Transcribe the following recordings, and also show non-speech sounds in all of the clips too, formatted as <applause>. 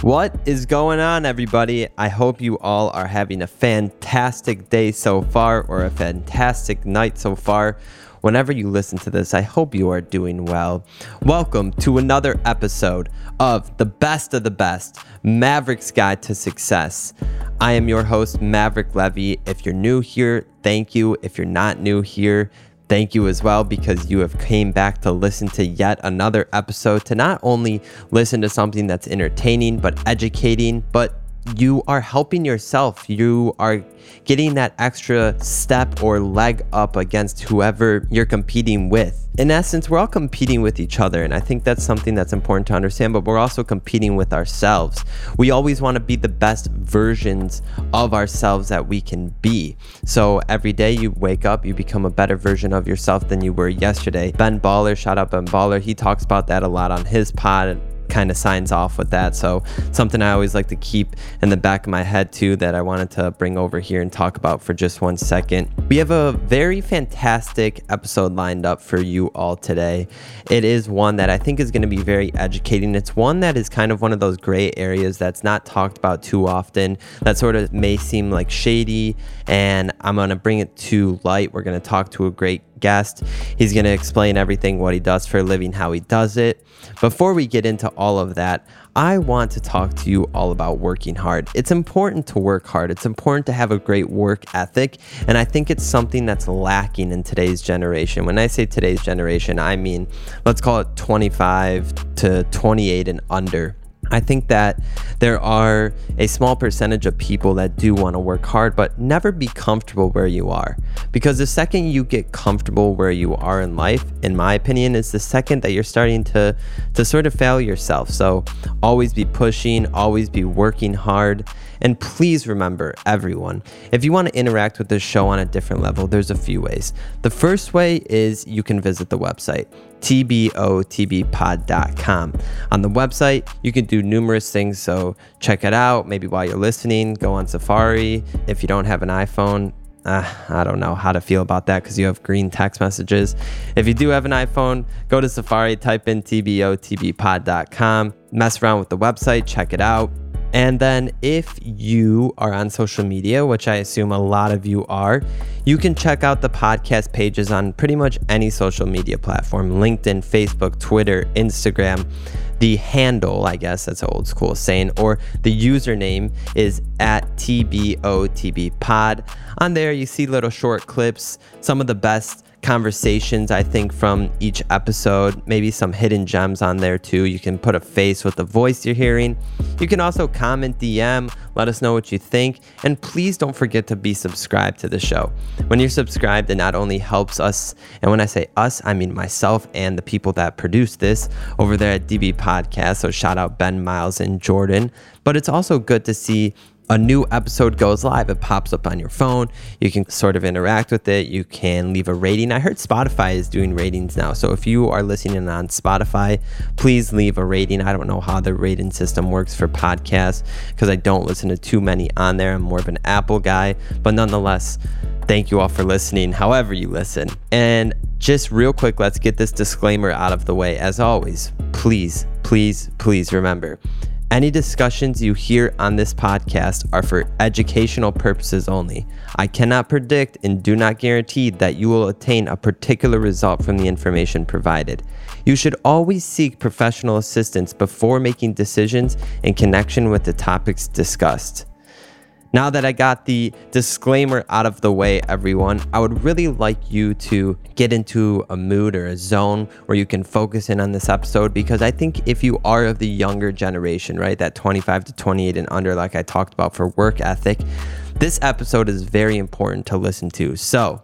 What is going on, everybody? I hope you all are having a fantastic day so far or a fantastic night so far. Whenever you listen to this, I hope you are doing well. Welcome to another episode of The Best of the Best Maverick's Guide to Success. I am your host, Maverick Levy. If you're new here, thank you. If you're not new here, thank you as well because you have came back to listen to yet another episode to not only listen to something that's entertaining but educating but you are helping yourself. You are getting that extra step or leg up against whoever you're competing with. In essence, we're all competing with each other, and I think that's something that's important to understand, but we're also competing with ourselves. We always want to be the best versions of ourselves that we can be. So every day you wake up, you become a better version of yourself than you were yesterday. Ben Baller, shout out Ben Baller, he talks about that a lot on his pod kind of signs off with that. So something I always like to keep in the back of my head too that I wanted to bring over here and talk about for just one second. We have a very fantastic episode lined up for you all today. It is one that I think is going to be very educating. It's one that is kind of one of those gray areas that's not talked about too often. That sort of may seem like shady and I'm going to bring it to light. We're going to talk to a great guest. He's going to explain everything, what he does for a living, how he does it. Before we get into all of that, I want to talk to you all about working hard. It's important to work hard. It's important to have a great work ethic. And I think it's something that's lacking in today's generation. When I say today's generation, I mean, let's call it 25 to 28 and under. I think that there are a small percentage of people that do want to work hard, but never be comfortable where you are. Because the second you get comfortable where you are in life, in my opinion, is the second that you're starting to, to sort of fail yourself. So always be pushing, always be working hard. And please remember, everyone, if you want to interact with this show on a different level, there's a few ways. The first way is you can visit the website tbotbpod.com. On the website, you can do numerous things, so check it out. Maybe while you're listening, go on Safari. If you don't have an iPhone, uh, I don't know how to feel about that because you have green text messages. If you do have an iPhone, go to Safari, type in tbotbpod.com, mess around with the website, check it out. And then, if you are on social media, which I assume a lot of you are, you can check out the podcast pages on pretty much any social media platform LinkedIn, Facebook, Twitter, Instagram. The handle, I guess that's an old school saying, or the username is at TBOTBpod. On there, you see little short clips, some of the best conversations, I think, from each episode. Maybe some hidden gems on there too. You can put a face with the voice you're hearing. You can also comment, DM, let us know what you think. And please don't forget to be subscribed to the show. When you're subscribed, it not only helps us, and when I say us, I mean myself and the people that produce this over there at DB Podcast. So shout out Ben Miles and Jordan. But it's also good to see a new episode goes live, it pops up on your phone. You can sort of interact with it. You can leave a rating. I heard Spotify is doing ratings now. So if you are listening on Spotify, please leave a rating. I don't know how the rating system works for podcasts because I don't listen to too many on there. I'm more of an Apple guy. But nonetheless, thank you all for listening, however you listen. And just real quick, let's get this disclaimer out of the way. As always, please, please, please remember any discussions you hear on this podcast are for educational purposes only. I cannot predict and do not guarantee that you will attain a particular result from the information provided. You should always seek professional assistance before making decisions in connection with the topics discussed. Now that I got the disclaimer out of the way, everyone, I would really like you to get into a mood or a zone where you can focus in on this episode because I think if you are of the younger generation, right, that 25 to 28 and under, like I talked about for work ethic, this episode is very important to listen to. So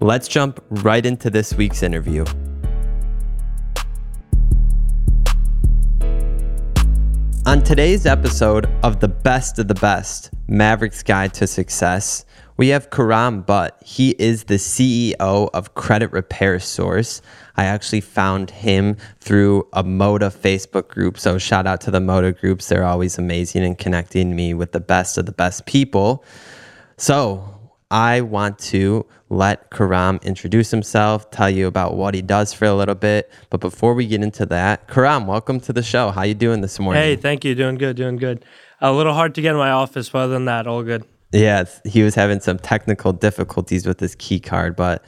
let's jump right into this week's interview. On today's episode of The Best of the Best Maverick's Guide to Success, we have Karam Butt. He is the CEO of Credit Repair Source. I actually found him through a Moda Facebook group. So, shout out to the Moda groups. They're always amazing and connecting me with the best of the best people. So, I want to let Karam introduce himself, tell you about what he does for a little bit. But before we get into that, Karam, welcome to the show. How you doing this morning? Hey, thank you. Doing good, doing good. A little hard to get in my office, but other than that, all good. Yeah, he was having some technical difficulties with his key card, but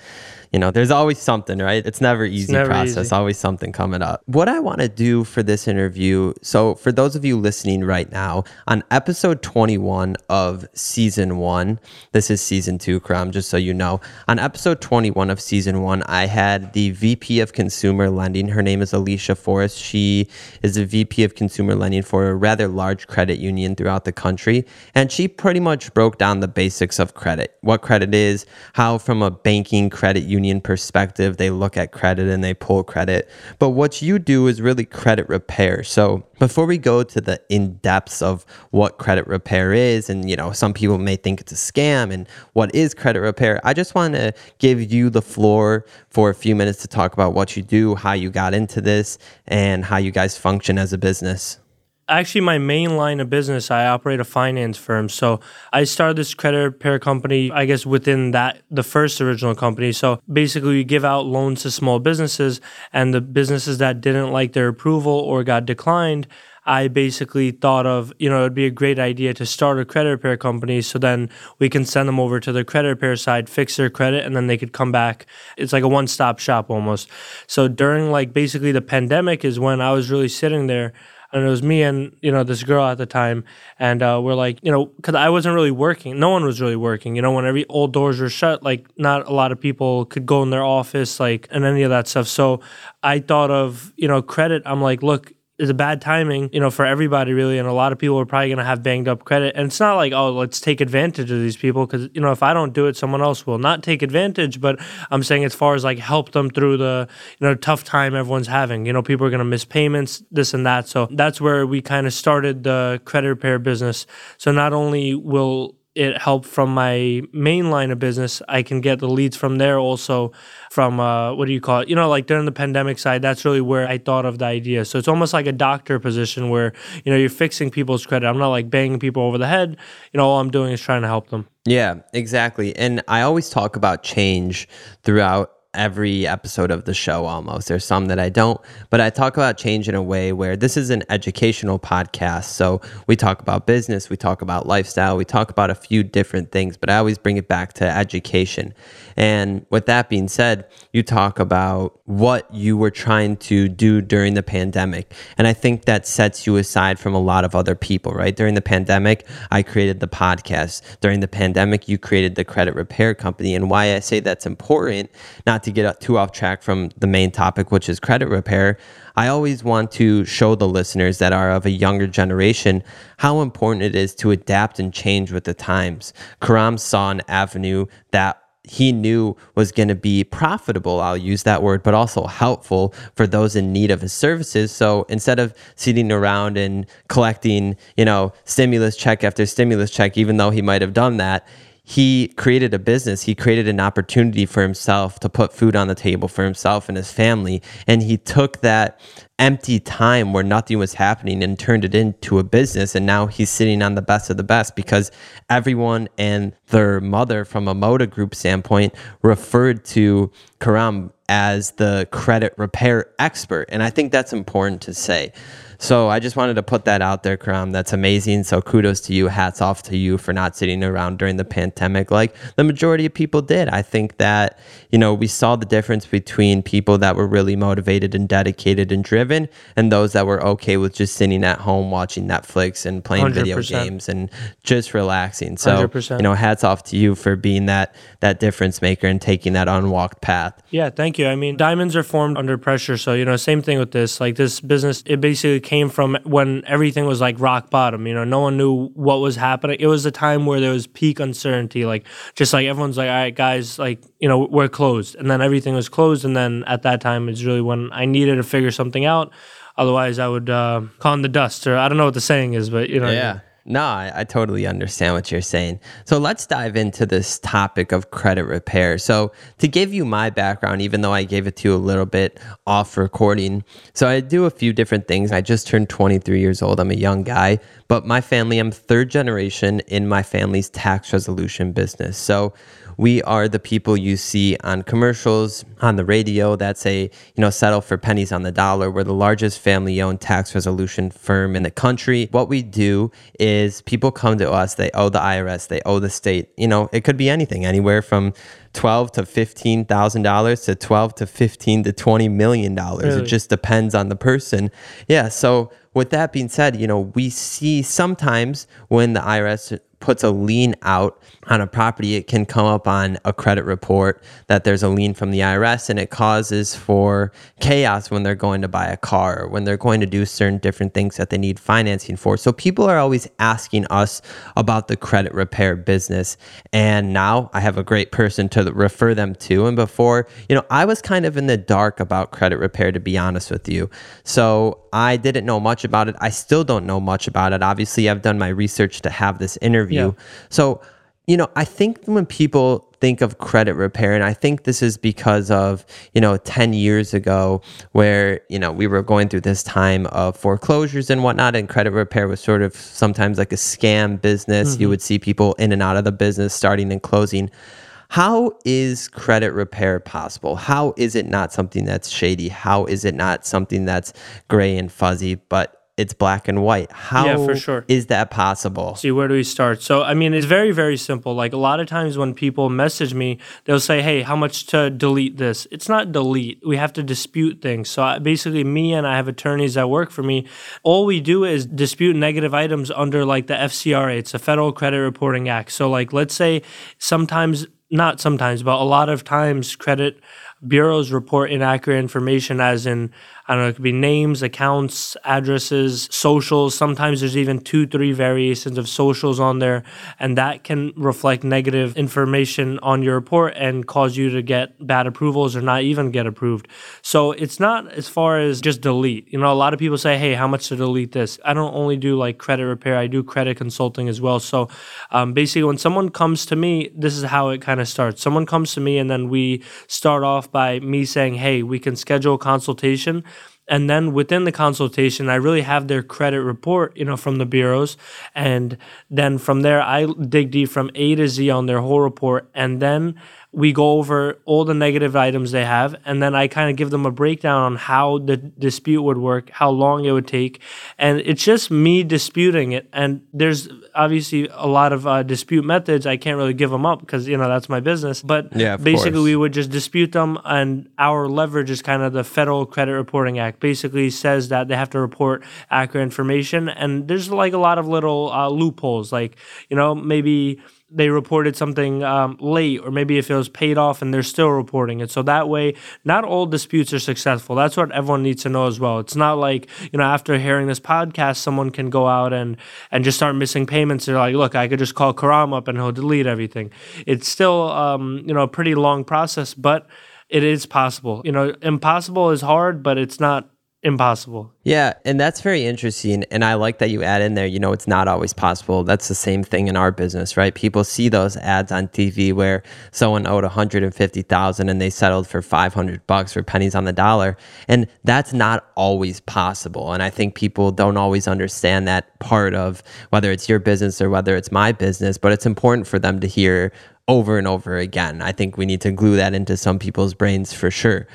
you know, there's always something, right? It's never easy it's never process, easy. always something coming up. What I want to do for this interview, so for those of you listening right now, on episode 21 of season one, this is season two, Karam, just so you know. On episode 21 of season one, I had the VP of Consumer Lending. Her name is Alicia Forrest. She is a VP of Consumer Lending for a rather large credit union throughout the country. And she pretty much broke down the basics of credit, what credit is, how from a banking credit union union perspective, they look at credit and they pull credit. But what you do is really credit repair. So before we go to the in depths of what credit repair is, and you know, some people may think it's a scam and what is credit repair, I just want to give you the floor for a few minutes to talk about what you do, how you got into this, and how you guys function as a business actually my main line of business i operate a finance firm so i started this credit repair company i guess within that the first original company so basically we give out loans to small businesses and the businesses that didn't like their approval or got declined I basically thought of, you know, it'd be a great idea to start a credit repair company so then we can send them over to the credit repair side, fix their credit, and then they could come back. It's like a one stop shop almost. So during like basically the pandemic is when I was really sitting there and it was me and you know this girl at the time. And uh, we're like you know because i wasn't really working. No one was really working. You know when every old doors were shut like not a lot of people could go in their office like and any of that stuff. So i thought of you know credit. I'm like look is a bad timing, you know, for everybody really. And a lot of people are probably going to have banged up credit. And it's not like, oh, let's take advantage of these people because, you know, if I don't do it, someone else will not take advantage. But I'm saying as far as like help them through the, you know, tough time everyone's having. You know, people are going to miss payments, this and that. So that's where we kind of started the credit repair business. So not only will it help from my main line of business. I can get the leads from there also from uh, what do you call it? You know, like during the pandemic side, that's really where I thought of the idea. So it's almost like a doctor position where, you know, you're fixing people's credit. I'm not like banging people over the head. You know, all I'm doing is trying to help them. Yeah, exactly. And I always talk about change throughout every episode of the show almost. There's some that I don't, but I talk about change in a way where this is an educational podcast. So we talk about business, we talk about lifestyle, we talk about a few different things, but I always bring it back to education. And with that being said, you talk about what you were trying to do during the pandemic. And I think that sets you aside from a lot of other people, right? During the pandemic, I created the podcast. During the pandemic, you created the credit repair company. And why I say that's important, not to get too off track from the main topic, which is credit repair, I always want to show the listeners that are of a younger generation how important it is to adapt and change with the times. Karam saw an avenue that he knew was going to be profitable, I'll use that word, but also helpful for those in need of his services. So instead of sitting around and collecting, you know, stimulus check after stimulus check, even though he might have done that, he created a business. He created an opportunity for himself to put food on the table for himself and his family. And he took that empty time where nothing was happening and turned it into a business. And now he's sitting on the best of the best because everyone and their mother, from a Moda Group standpoint, referred to Karam as the credit repair expert. And I think that's important to say. So I just wanted to put that out there, Karam. That's amazing. So kudos to you. Hats off to you for not sitting around during the pandemic like the majority of people did. I think that, you know, we saw the difference between people that were really motivated and dedicated and driven and those that were okay with just sitting at home watching Netflix and playing 100%. video games and just relaxing. So, 100%. you know, hats off to you for being that that difference maker and taking that unwalked path. Yeah, thank you. I mean, diamonds are formed under pressure. So, you know, same thing with this. Like this business, it basically came from when everything was like rock bottom. You know, no one knew what was happening. It was a time where there was peak uncertainty. Like, just like everyone's like, all right, guys, like, you know, we're closed. And then everything was closed. And then at that time, it's really when I needed to figure something out. Otherwise, I would uh, con the dust, or I don't know what the saying is, but you know. Yeah. No, I, I, totally understand what you're saying. So let's dive into this topic of credit repair. So, to give you my background, even though I gave it to you a little bit off recording, so I do a few different things. I just turned 23 years old. I'm a young guy, but my family, I'm third generation in my family's tax resolution business. So, we are the people you see on commercials, on the radio that say, you know, settle for pennies on the dollar. We're the largest family owned tax resolution firm in the country. What we do is people come to us, they owe the IRS, they owe the state. You know, it could be anything, anywhere from twelve to fifteen thousand dollars to twelve to fifteen to twenty million dollars. Really? It just depends on the person. Yeah. So with that being said, you know, we see sometimes when the IRS puts a lien out on a property, it can come up on a credit report that there's a lien from the IRS and it causes for chaos when they're going to buy a car or when they're going to do certain different things that they need financing for. So people are always asking us about the credit repair business. And now I have a great person to refer them to. And before, you know, I was kind of in the dark about credit repair, to be honest with you. So I didn't know much about it. I still don't know much about it. Obviously, I've done my research to have this interview. Yeah. So, you know, I think when people think of credit repair, and I think this is because of, you know, 10 years ago where, you know, we were going through this time of foreclosures and whatnot, and credit repair was sort of sometimes like a scam business. Mm-hmm. You would see people in and out of the business starting and closing. How is credit repair possible? How is it not something that's shady? How is it not something that's gray and fuzzy, but it's black and white. How yeah, for sure. is that possible? See, where do we start? So, I mean, it's very, very simple. Like a lot of times when people message me, they'll say, Hey, how much to delete this? It's not delete. We have to dispute things. So, I, basically, me and I have attorneys that work for me. All we do is dispute negative items under like the FCRA. It's a Federal Credit Reporting Act. So, like, let's say sometimes not sometimes, but a lot of times credit bureaus report inaccurate information, as in I don't know, it could be names, accounts, addresses, socials. Sometimes there's even two, three variations of socials on there, and that can reflect negative information on your report and cause you to get bad approvals or not even get approved. So it's not as far as just delete. You know, a lot of people say, hey, how much to delete this? I don't only do like credit repair, I do credit consulting as well. So um, basically, when someone comes to me, this is how it kind of starts. Someone comes to me, and then we start off by me saying, hey, we can schedule a consultation and then within the consultation i really have their credit report you know from the bureaus. And then from there i dig deep from a to z on their whole report. And then we go over all the negative items they have, and then I kind of give them a breakdown on how the dispute would work, how long it would take, and it's just me disputing it. And there's obviously a lot of uh, dispute methods. I can't really give them up because you know that's my business. But yeah, basically, course. we would just dispute them, and our leverage is kind of the Federal Credit Reporting Act. Basically, says that they have to report accurate information, and there's like a lot of little uh, loopholes, like you know maybe they reported something um, late, or maybe if it was paid off and they're still reporting it. So that way, not all disputes are successful. That's what everyone needs to know as well. It's not like you know after hearing this podcast, someone can go out and and just start missing payments. They're like, look, I could just call Karam up and he'll delete everything. It's still um, you know a pretty long process, but it is possible. You know, impossible is hard, but it's not impossible. Yeah, and that's very interesting. And I like that you add in there, you know, it's not always possible. That's the same thing in our business, right? People see those ads on TV where someone owed 150,000 and they settled for 500 bucks for pennies on the dollar. And that's not always possible. And I think people don't always understand that part of whether it's your business or whether it's my business, but it's important for them to hear over and over again. I think we need to glue that into some people's brains for sure.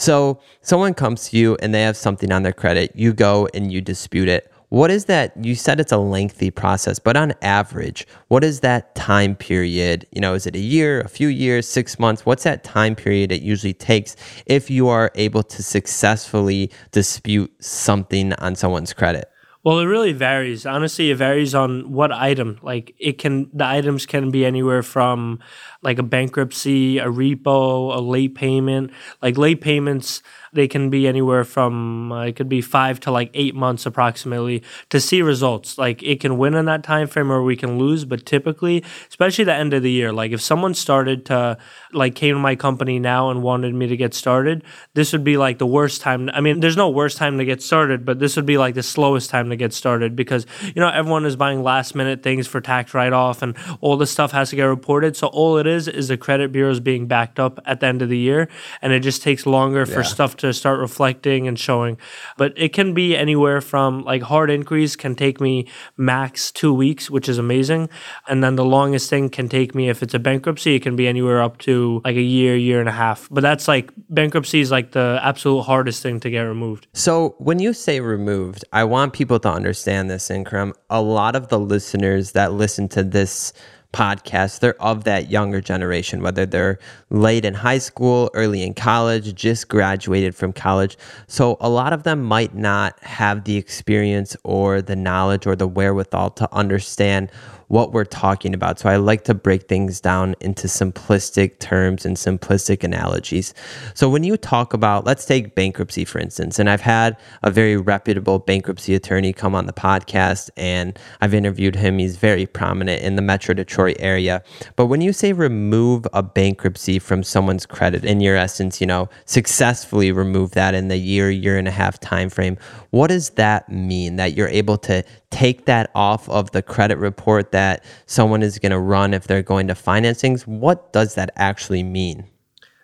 So someone comes to you and they have something on their credit, you go and you dispute it. What is that? You said it's a lengthy process, but on average, what is that time period? You know, is it a year, a few years, six months? What's that time period it usually takes if you are able to successfully dispute something on someone's credit? Well, it really varies. Honestly, it varies on what item. Like it can the items can be anywhere from like a bankruptcy, a repo, a late payment. Like late payments they can be anywhere from uh, it could be five to like eight months approximately to see results. Like it can win in that time frame or we can lose, but typically, especially the end of the year, like if someone started to like came to my company now and wanted me to get started, this would be like the worst time. I mean, there's no worst time to get started, but this would be like the slowest time to get started because you know everyone is buying last minute things for tax write off and all this stuff has to get reported. So all it is is the credit bureaus being backed up at the end of the year, and it just takes longer for stuff to start reflecting and showing. But it can be anywhere from like hard inquiries can take me max two weeks, which is amazing, and then the longest thing can take me if it's a bankruptcy, it can be anywhere up to like a year, year and a half. But that's like bankruptcy is like the absolute hardest thing to get removed. So when you say removed, I want people to understand this, Incrum. A lot of the listeners that listen to this podcast, they're of that younger generation, whether they're late in high school, early in college, just graduated from college. So a lot of them might not have the experience or the knowledge or the wherewithal to understand what we're talking about. So I like to break things down into simplistic terms and simplistic analogies. So when you talk about, let's take bankruptcy, for instance, and I've had a very reputable bankruptcy attorney come on the podcast and I've interviewed him. He's very prominent in the Metro Detroit area. But when you say remove a bankruptcy from someone's credit, in your essence, you know, successfully remove that in the year, year and a half time frame, what does that mean that you're able to take that off of the credit report that someone is going to run if they're going to financings? What does that actually mean?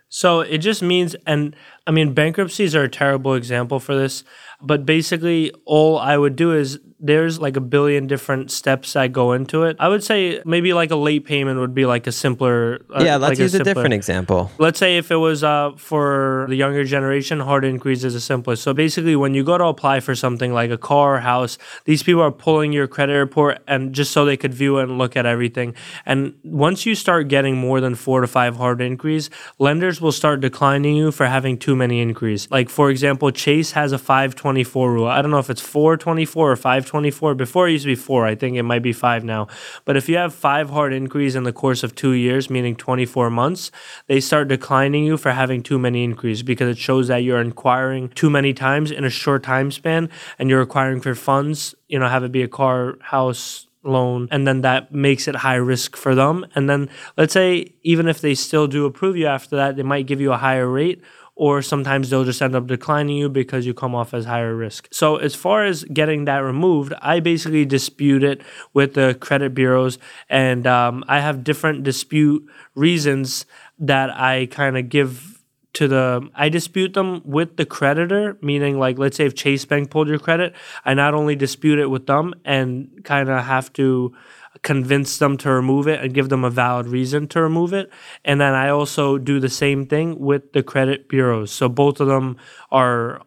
So it just means, and I mean, bankruptcies are a terrible example for this, but basically, all I would do is there's like a billion different steps that go into it. I would say maybe like a late payment would be like a simpler. Uh, yeah, let's like use a, simpler- different example. Let's say if it was uh, for the younger generation, hard inquiries is the simplest. So basically, when you go to apply for something like a car or house, these people are pulling your credit report and just so they could view and look at everything. And once you start getting more than four to five hard inquiries, lenders will start declining you for having too many inquiries. Like for example, Chase has a 524 rule. I don't know if it's 424 or 524. Before it used to be four. I think it might be five now. But if you have five hard inquiries in the course of two years, meaning 24 months, they start declining you for having too many inquiries because it shows that you're inquiring too many times in a short time span and you're acquiring for funds, you know, have it be a car, house, loan and then that makes it high risk for them and then let's say even if they still do approve you after that they might give you a higher rate or sometimes they'll just end up declining you because you come off as higher risk. So as far as getting that removed, I basically dispute it with the credit bureaus, and um, I have different dispute reasons that I kind of give to the I dispute them with the creditor, meaning like let's say if Chase Bank pulled your credit, I not only dispute it with them and kind of have to convince them to remove it and give them a valid reason to remove it. And then I also do the same thing with the credit bureaus. So both of them are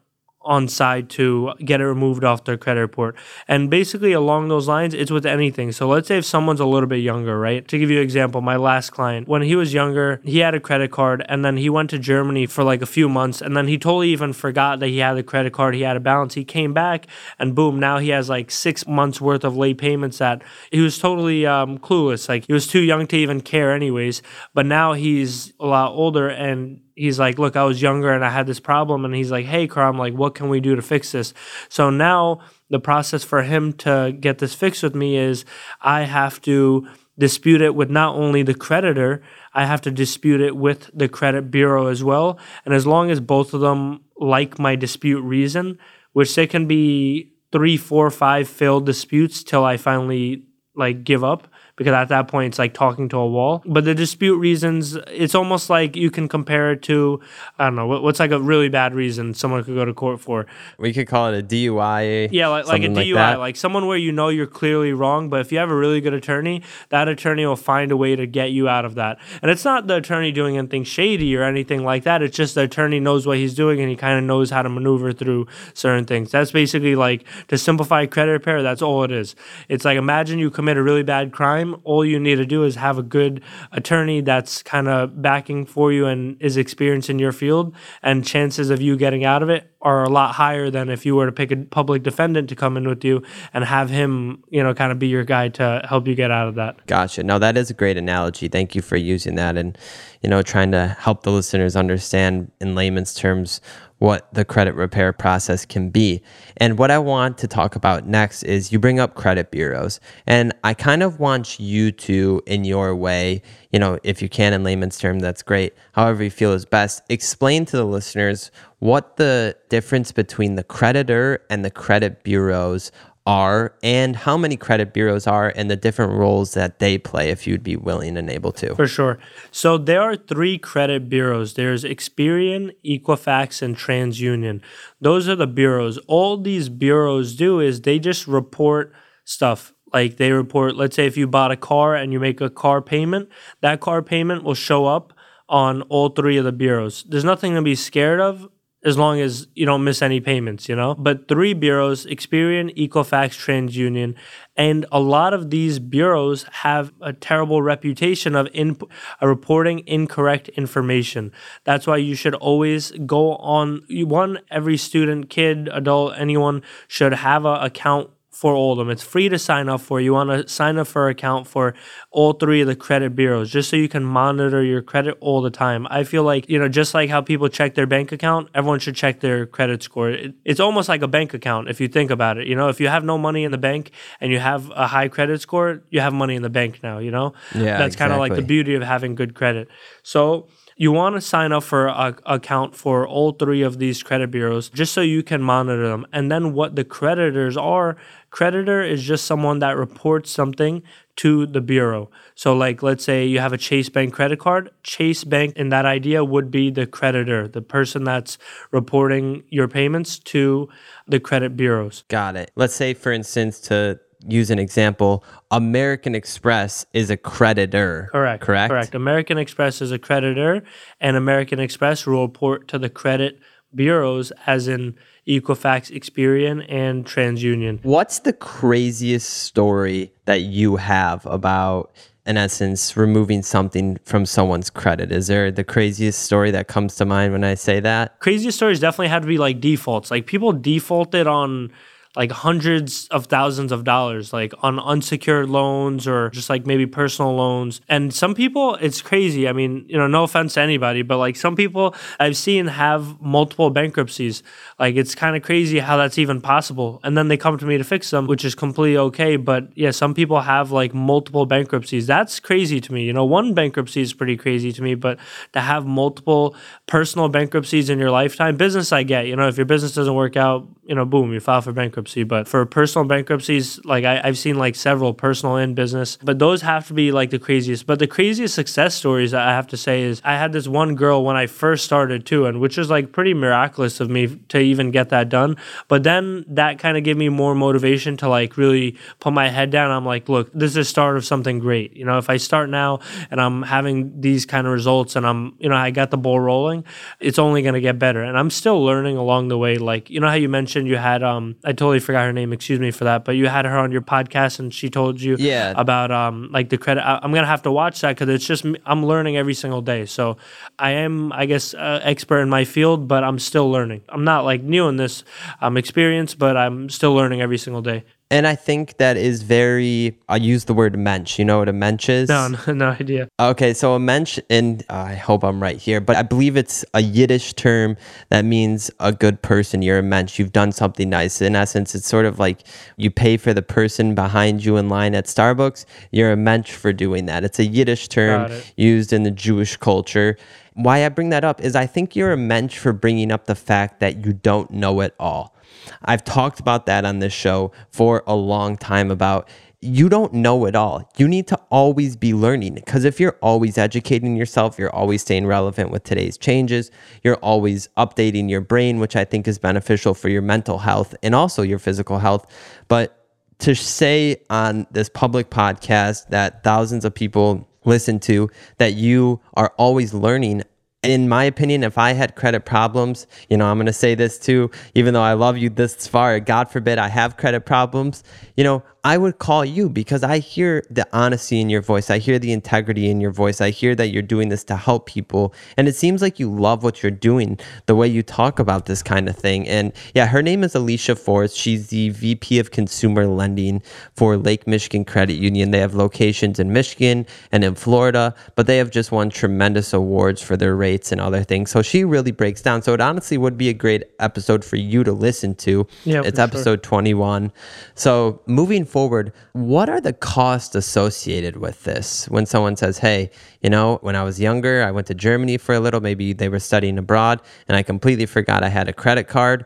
on side to get it removed off their credit report. And basically along those lines, it's with anything. So let's say if someone's a little bit younger, right? To give you an example, my last client, when he was younger, he had a credit card and then he went to Germany for like a few months and then he totally even forgot that he had a credit card, he had a balance. He came back and boom, now he has like six months worth of late payments that he was totally um, clueless. Like he was too young to even care anyways. But now he's a lot older and he's like, look, I was younger and I had this problem. And he's like, hey, Karam, like, what can we do to fix this? So now the process for him to get this fixed with me is I have to dispute it with not only the creditor, I have to dispute it with the credit bureau as well. And as long as both of them like my dispute reason, which they can be three, four, five failed disputes till I finally like give up because at that point it's like talking to a wall. But the dispute reasons, it's almost like you can compare it to, I don't know, what's like a really bad reason someone could go to court for. We could call it a DUI. Yeah, like, like a DUI, that. like, someone where you know you're clearly wrong, but if you have a really good attorney, that attorney will find a way to get you out of that. And it's not the attorney doing anything shady or anything like that. It's just the attorney knows what he's doing and he kind of knows how to maneuver through certain things. That's basically like to simplify credit repair, that's all it is. It's like imagine you commit a really bad crime, all you need to do is have a good attorney that's kind of backing for you and is experienced in your field, and chances of you getting out of it are a lot higher than if you were to pick a public defendant to come in with you and have him, you know, kind of be your guy to help you get out of that. Gotcha. No, that is a great analogy. Thank you for using that and, you know, trying to help the listeners understand in layman's terms what the credit repair process can be. And what I want to talk about next is you bring up credit bureaus. And I kind of want you to, in your way, you know, if you can in layman's term, that's great. However, you feel is best, explain to the listeners what the difference between the creditor and the credit bureaus are and how many credit bureaus are and the different roles that they play if you'd be willing and able to. For sure. So there are three credit bureaus. There's Experian, Equifax, and TransUnion. Those are the bureaus. All these bureaus do is they just report stuff. Like they report, let's say if you bought a car and you make a car payment, that car payment will show up on all three of the bureaus. There's nothing to be scared of as long as you don't miss any payments, you know? But three bureaus, Experian, Equifax, TransUnion, and a lot of these bureaus have a terrible reputation of in, uh, reporting incorrect information. That's why you should always go on, one, every student, kid, adult, anyone should have an account for all of them. It's free to sign up for. You want to sign up for an account for all three of the credit bureaus just so you can monitor your credit all the time. I feel like, you know, just like how people check their bank account, everyone should check their credit score. It, it's almost like a bank account if you think about it. You know, if you have no money in the bank and you have a high credit score, you have money in the bank now, you know? Yeah. That's kind of like the beauty of having good credit. So, you want to sign up for a account for all three of these credit bureaus just so you can monitor them. And then what the creditors are, creditor is just someone that reports something to the bureau. So like let's say you have a Chase Bank credit card, Chase Bank in that idea would be the creditor, the person that's reporting your payments to the credit bureaus. Got it. Let's say for instance to use an example, American Express is a creditor. Correct. Correct. Correct. American Express is a creditor, and American Express will report to the credit bureaus, as in Equifax, Experian, and TransUnion. What's the craziest story that you have about? In essence, removing something from someone's credit. Is there the craziest story that comes to mind when I say that? Craziest stories definitely had to be like defaults. Like people defaulted on like hundreds of thousands of dollars, like on unsecured loans or just like maybe personal loans. And some people, it's crazy. I mean, you know, no offense to anybody, but like some people I've seen have multiple bankruptcies. Like it's kind of crazy how that's even possible. And then they come to me to fix them, which is completely okay. But yeah, some people have like multiple bankruptcies. That's crazy to me. You know, one bankruptcy is pretty crazy to me, but to have multiple personal bankruptcies in your lifetime, business I get. You know, if your business doesn't work out, you know, boom, you file for bankruptcy. But for personal bankruptcies, like I, have seen like several personal and business, but those have to be like the craziest. But the craziest success stories I have to say is I had this one girl when I first started too, and which was like pretty miraculous of me to even get that done. But then that kind of gave me more motivation to like really put my head down. I'm like, look, this is the start of something great. You know, if I start now and I'm having these kind of results and I'm, you know, I got the ball rolling, it's only going to get better. And I'm still learning along the way. Like, you know how you mentioned you had um I totally forgot her name, excuse me for that, but you had her on your podcast and she told you yeah. about um like the credit. I, am gonna have to watch that because it's just I'm learning every single day. So I am I guess uh, expert in my field, but I'm still learning. I'm not like new in this um experience, but I'm still learning every single day. And I think that is very, I'll use the word mensch. You know what a mensch is? No, no, no idea. Okay, so a mensch, and I hope I'm right here, but I believe it's a Yiddish term that means a good person. You're a mensch. You've done something nice. In essence, it's sort of like you pay for the person behind you in line at Starbucks. You're a mensch for doing that. It's a Yiddish term used in the Jewish culture. Why I bring that up is I think you're a mensch for bringing up the fact that you don't know it all I've talked about that on this show for a long time about you don't know it all. You need to always be learning because if you're always educating yourself, you're always staying relevant with today's changes, you're always updating your brain, which I think is beneficial for your mental health and also your physical health. But to say on this public podcast that thousands of people listen to that you are always learning in my opinion, if I had credit problems, you know, I'm going to say this too, even though I love you this far, God forbid I have credit problems, you know, I would call you because I hear the honesty in your voice. I hear the integrity in your voice. I hear that you're doing this to help people. And it seems like you love what you're doing, the way you talk about this kind of thing. And yeah, her name is Alicia Forrest. She's the VP of Consumer Lending for Lake Michigan Credit Union. They have locations in Michigan and in Florida, but they have just won tremendous awards for their rates and other things. So she really breaks down. So it honestly would be a great episode for you to listen to. Yeah, it's episode 21. So moving forward, what are the costs associated with this? When someone says, hey, you know, when I was younger, I went to Germany for a little, maybe they were studying abroad, and I completely forgot I had a credit card.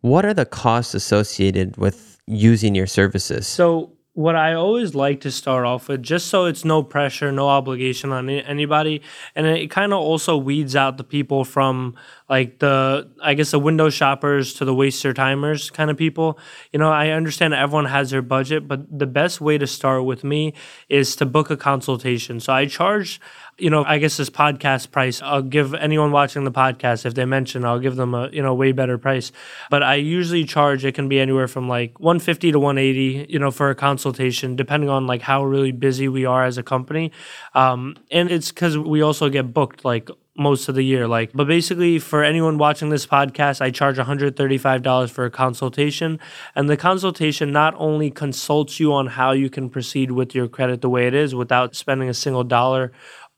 What are the costs associated with using your services? So what I always like to start off with, just so it's no pressure, no obligation on anybody, and it kind of also weeds out the people from like the, I guess the window shoppers to the waster timers kind of people. You know, I understand everyone has their budget, but the best way to start with me is to book a consultation. So I charge you know, I guess this podcast price, I'll give anyone watching the podcast, if they mention, I'll give them a, you know, way better price. But I usually charge, it can be anywhere from like 150 to 180, you know, for a consultation, depending on like how really busy we are as a company. Um, and it's because we also get booked like most of the year like but basically for anyone watching this podcast i charge $135 for a consultation and the consultation not only consults you on how you can proceed with your credit the way it is without spending a single dollar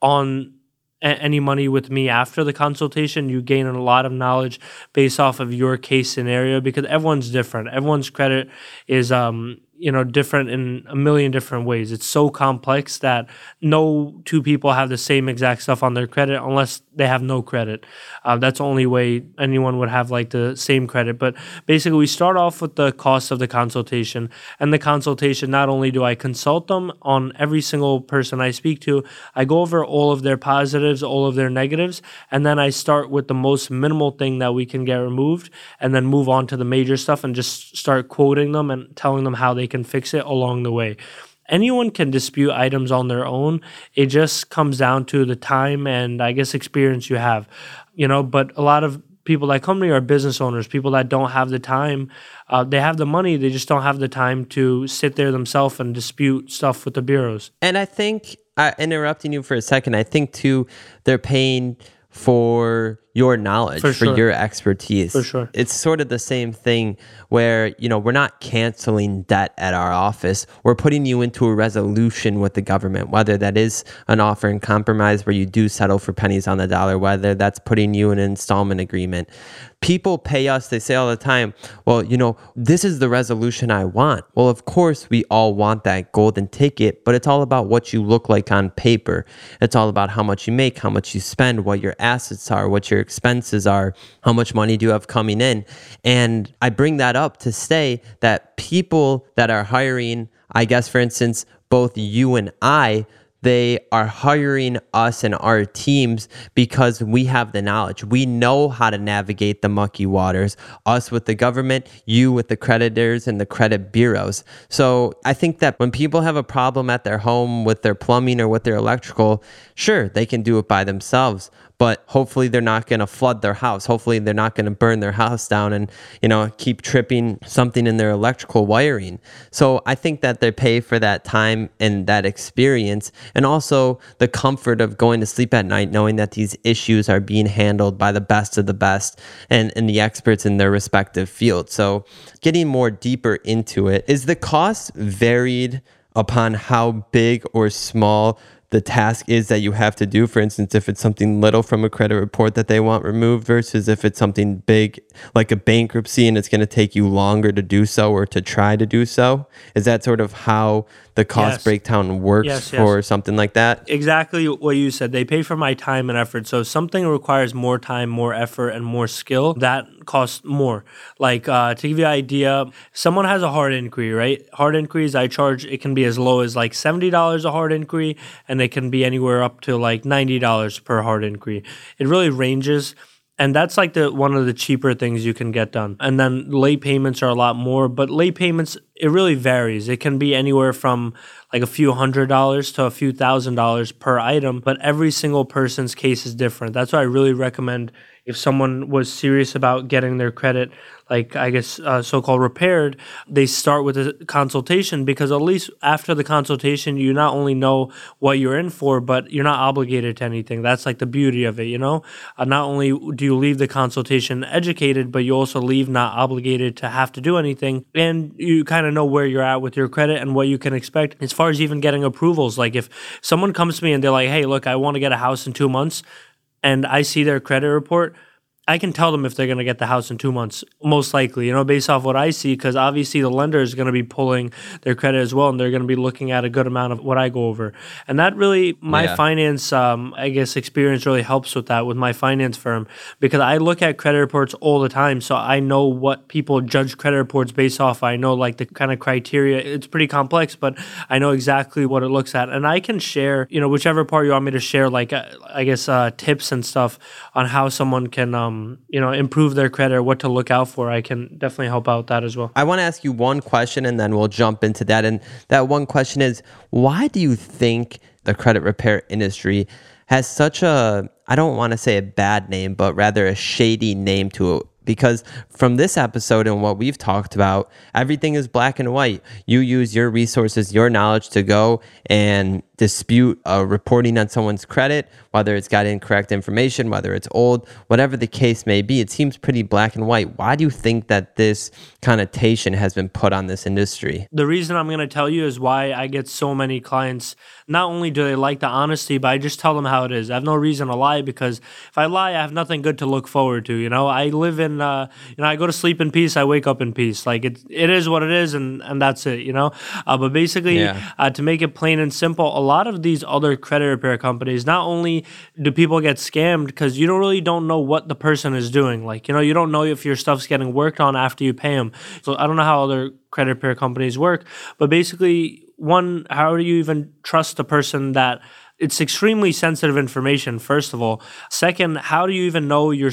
on a- any money with me after the consultation you gain a lot of knowledge based off of your case scenario because everyone's different. Everyone's credit is um you know different in a million different ways. It's so complex that no two people have the same exact stuff on their credit unless they have no credit. Uh, that's the only way anyone would have like the same credit. But basically we start off with the cost of the consultation. And the consultation not only do i consult them on every single person i speak to i go over all of their positives all of their negatives and then i start with the most minimal thing that we can get removed and then move on to the major stuff and just start quoting them and telling them how they can fix it along the way anyone can dispute items on their own. It just comes down to the time and I guess experience you have, you know. But a lot of people that come to are business owners, people that don't have the time. Uh, they have the money, they just don't have the time to sit there themselves and dispute stuff with the bureaus. And I think, uh, interrupting you for a second, I think too, they're paying for your knowledge, For for, your expertise. For sure. It's sort of the same thing where, you know, we're not canceling debt at our office. We're putting you into a resolution with the government, whether that is an offer and compromise where you do settle for pennies on the dollar, whether that's putting you in an installment agreement. People pay us, they say all the time, well, you know, this is the resolution I want. Well, of course, we all want that golden ticket, but it's all about what you look like on paper. It's all about how much you make, how much you spend, what your assets are, what your expenses are, how much money do you have coming in. And I bring that up to say that people that are hiring, I guess, for instance, both you and I, they are hiring us and our teams because we have the knowledge. We know how to navigate the mucky waters, us with the government, you with the creditors and the credit bureaus. So I think that when people have a problem at their home with their plumbing or with their electrical, sure, they can do it by themselves but hopefully they're not going to flood their house. Hopefully they're not going to burn their house down and, you know, keep tripping something in their electrical wiring. So I think that they pay for that time and that experience and also the comfort of going to sleep at night knowing that these issues are being handled by the best of the best and, and the experts in their respective field. So getting more deeper into it, is the cost varied upon how big or small the task is that you have to do. For instance, if it's something little from a credit report that they want removed versus if it's something big like a bankruptcy and it's going to take you longer to do so or to try to do so. Is that sort of how the cost Yes. breakdown works Yes, yes. for something like that? exactly what you said. They pay for my time and effort. So if something requires more time, more effort, and more skill, that costs more. Like uh, to give you an idea, someone has a hard inquiry, right? Hard inquiries I charge it can be as low as like seventy dollars a hard inquiry, and it can be anywhere up to like ninety dollars per hard inquiry. It really ranges. And that's like the one of the cheaper things you can get done. And then late payments are a lot more, but late payments it really varies. It can be anywhere from like a few hundred dollars to a few thousand dollars per item, but every single person's case is different. That's why I really recommend if someone was serious about getting their credit like I guess uh, so-called repaired, they start with a consultation because at least after the consultation, you not only know what you're in for, but you're not obligated to anything. That's like the beauty of it, you know. Uh, not only do you leave the consultation educated, but you also leave not obligated to have to do anything, and you kind of know where you're at with your credit and what you can expect as far as even getting approvals. Like if someone comes to me and they're like, "Hey, look, I want to get a house in two months," and I see their credit report I can tell them if they're going to get the house in two months, most likely, you know, based off what I see, because obviously the lender is going to be pulling their credit as well, and they're going to be looking at a good amount of what I go over. And that really, my yeah. finance, um, I guess, experience really helps with that with my finance firm, because I look at credit reports all the time. So I know what people judge credit reports based off. I know like the kind of criteria. It's pretty complex, but I know exactly what it looks at. And I can share, you know, whichever part you want me to share, like, uh, I guess, uh, tips and stuff on how someone can, um, um, you know improve their credit or what to look out for, I can definitely help out that as well. I want to ask you one question, and then we'll jump into that. And that one question is, why do you think the credit repair industry has such a I don't want to say a bad name, but rather a shady name to it because from this episode and what we've talked about, everything is black and white. You use your resources, your knowledge to go and dispute a reporting on someone's credit, whether it's got incorrect information, whether it's old, whatever the case may be. It seems pretty black and white. Why do you think that this connotation has been put on this industry? The reason I'm going to tell you is why I get so many clients. Not only do they like the honesty, but I just tell them how it is. I have no reason to lie because if I lie, I have nothing good to look forward to. You know, I live in, uh, you know, I go to sleep in peace, I wake up in peace. Like it, it is what it is, and and that's it. You know, uh, but basically, yeah. uh, to make it plain and simple a lot of these other credit repair companies, not only do people get scammed because you don't really don't know what the person is doing. Like, you know, you don't know if your stuff's getting worked on after you pay them. So I don't know how other credit repair companies work, but basically, one, how do you even trust the person that it's extremely sensitive information, first of all. Second, how do you even know you're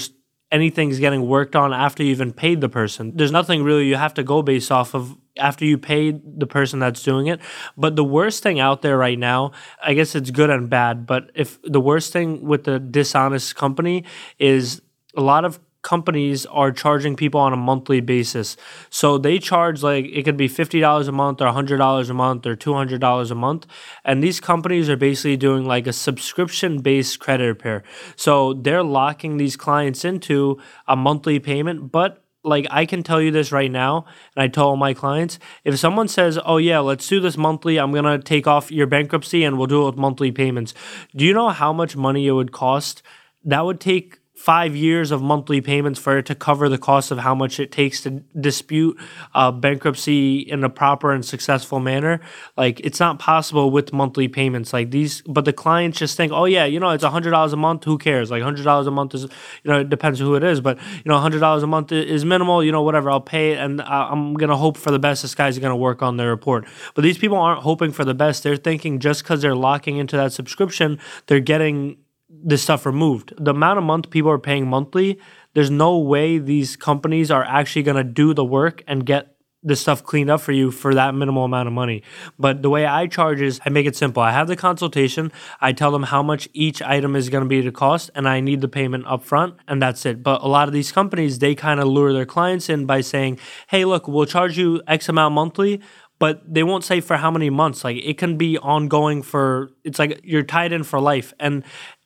anything's getting worked on after you even paid the person. There's nothing really you have to go based off of after you paid the person that's doing it. But the worst thing out there right now, I guess it's good and bad, but if the worst thing with the dishonest company is a lot of companies are charging people on a monthly basis. So they charge like it could be $50 a month or $100 a month or $200 a month. And these companies are basically doing like a subscription based credit repair. So they're locking these clients into a monthly payment, but like I can tell you this right now, and I tell all my clients, if someone says, "Oh yeah, let's do this monthly. I'm gonna take off your bankruptcy and we'll do it with monthly payments." Do you know how much money it would cost? That would take five years of monthly payments for it to cover the cost of how much it takes to dispute uh, bankruptcy in a proper and successful manner. Like it's not possible with monthly payments like these. But the clients just think, oh yeah, you know, it's hundred dollars a month. Who cares? Like hundred dollars a month is, you know, it depends who it is. But you know, hundred dollars a month is minimal. You know, whatever. I'll pay it, and I'm gonna hope for the best. This guy's gonna work on their report. But these people aren't hoping for the best. They're thinking just because they're locking into that subscription, they're getting this stuff removed. The amount of month people are paying monthly, there's no way these companies are actually going to do the work and get this stuff cleaned up for you for that minimal amount of money. But the way I charge is I make it simple. I have the consultation, I tell them how much each item is going to be to cost, and I need the payment up front, and that's it. But a lot of these companies, they kind of lure their clients in by saying, hey, look, we'll charge you X amount monthly, but they won't say for how many months. Like it can be ongoing for it's like you're tied in for life. And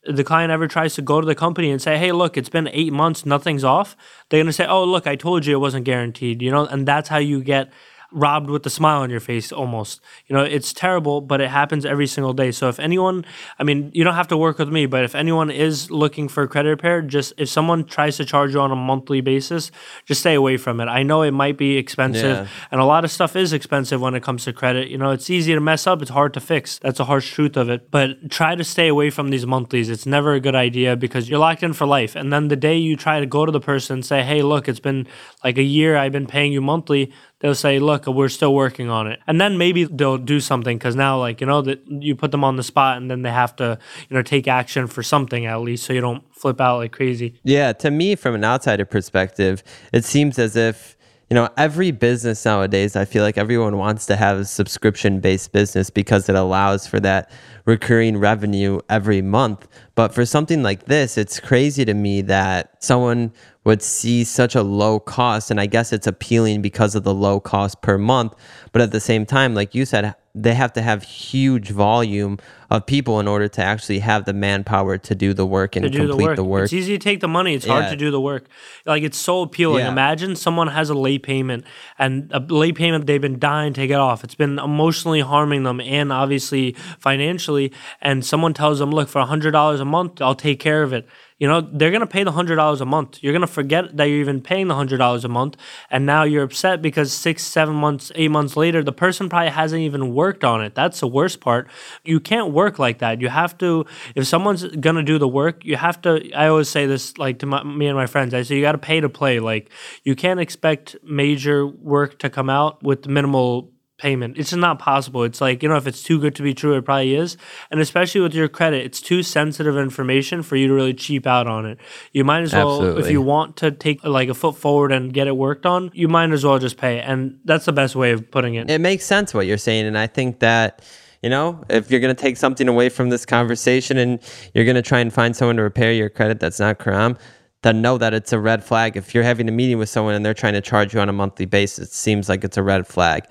the client ever tries to go to the company and say, "Hey, look, it's been eight months, nothing's off," they're gonna say, "Oh, look, I told you it wasn't guaranteed," you know, and that's how you get robbed with a smile on your face almost. You know, it's terrible, but it happens every single day. So if anyone, I mean, you don't have to work with me, but if anyone is looking for credit repair, just if someone tries to charge you on a monthly basis, just stay away from it. I know it might be expensive, yeah. and a lot of stuff is expensive when it comes to credit. You know, it's easy to mess up, it's hard to fix. That's a harsh truth of it. But try to stay away from these monthlies. It's never a good idea because you're locked in for life. And then the day you try to go to the person and say, "Hey, look, it's been like a year I've been paying you monthly," they'll say, "Look, we're still working on it," and then maybe they'll do something because now, like you know, that you put them on the spot, and then they have to, you know, take action for something at least, so you don't flip out like crazy. Yeah, to me, from an outsider perspective, it seems as if you know, every business nowadays, I feel like everyone wants to have a subscription based business because it allows for that recurring revenue every month. But for something like this, it's crazy to me that someone would see such a low cost. And I guess it's appealing because of the low cost per month. But at the same time, like you said, they have to have huge volume of people in order to actually have the manpower to do the work and complete the work. the work. It's easy to take the money. It's yeah. hard to do the work. Like it's so appealing. Yeah. Imagine someone has a late payment and a late payment they've been dying to get off. It's been emotionally harming them and obviously financially. And someone tells them, "Look, for hundred dollars a month, I'll take care of it." You know, they're going to pay the $100 a month. You're going to forget that you're even paying the $100 a month. And now you're upset because six, seven months, eight months later, the person probably hasn't even worked on it. That's the worst part. You can't work like that. You have to, if someone's going to do the work, you have to, I always say this like to my, me and my friends, I say, you got to pay to play. Like, you can't expect major work to come out with minimal payment. It's just not possible. It's like, you know, if it's too good to be true, it probably is. And especially with your credit, it's too sensitive information for you to really cheap out on it. You might as well, Absolutely. if you want to take like a foot forward and get it worked on, you might as well just pay. And that's the best way of putting it. It makes sense what you're saying. And I think that, you know, if you're going to take something away from this conversation and you're going to try and find someone to repair your credit that's not Karam, then know that it's a red flag. If you're having a meeting with someone and they're trying to charge you on a monthly basis, it seems like it's a red flag.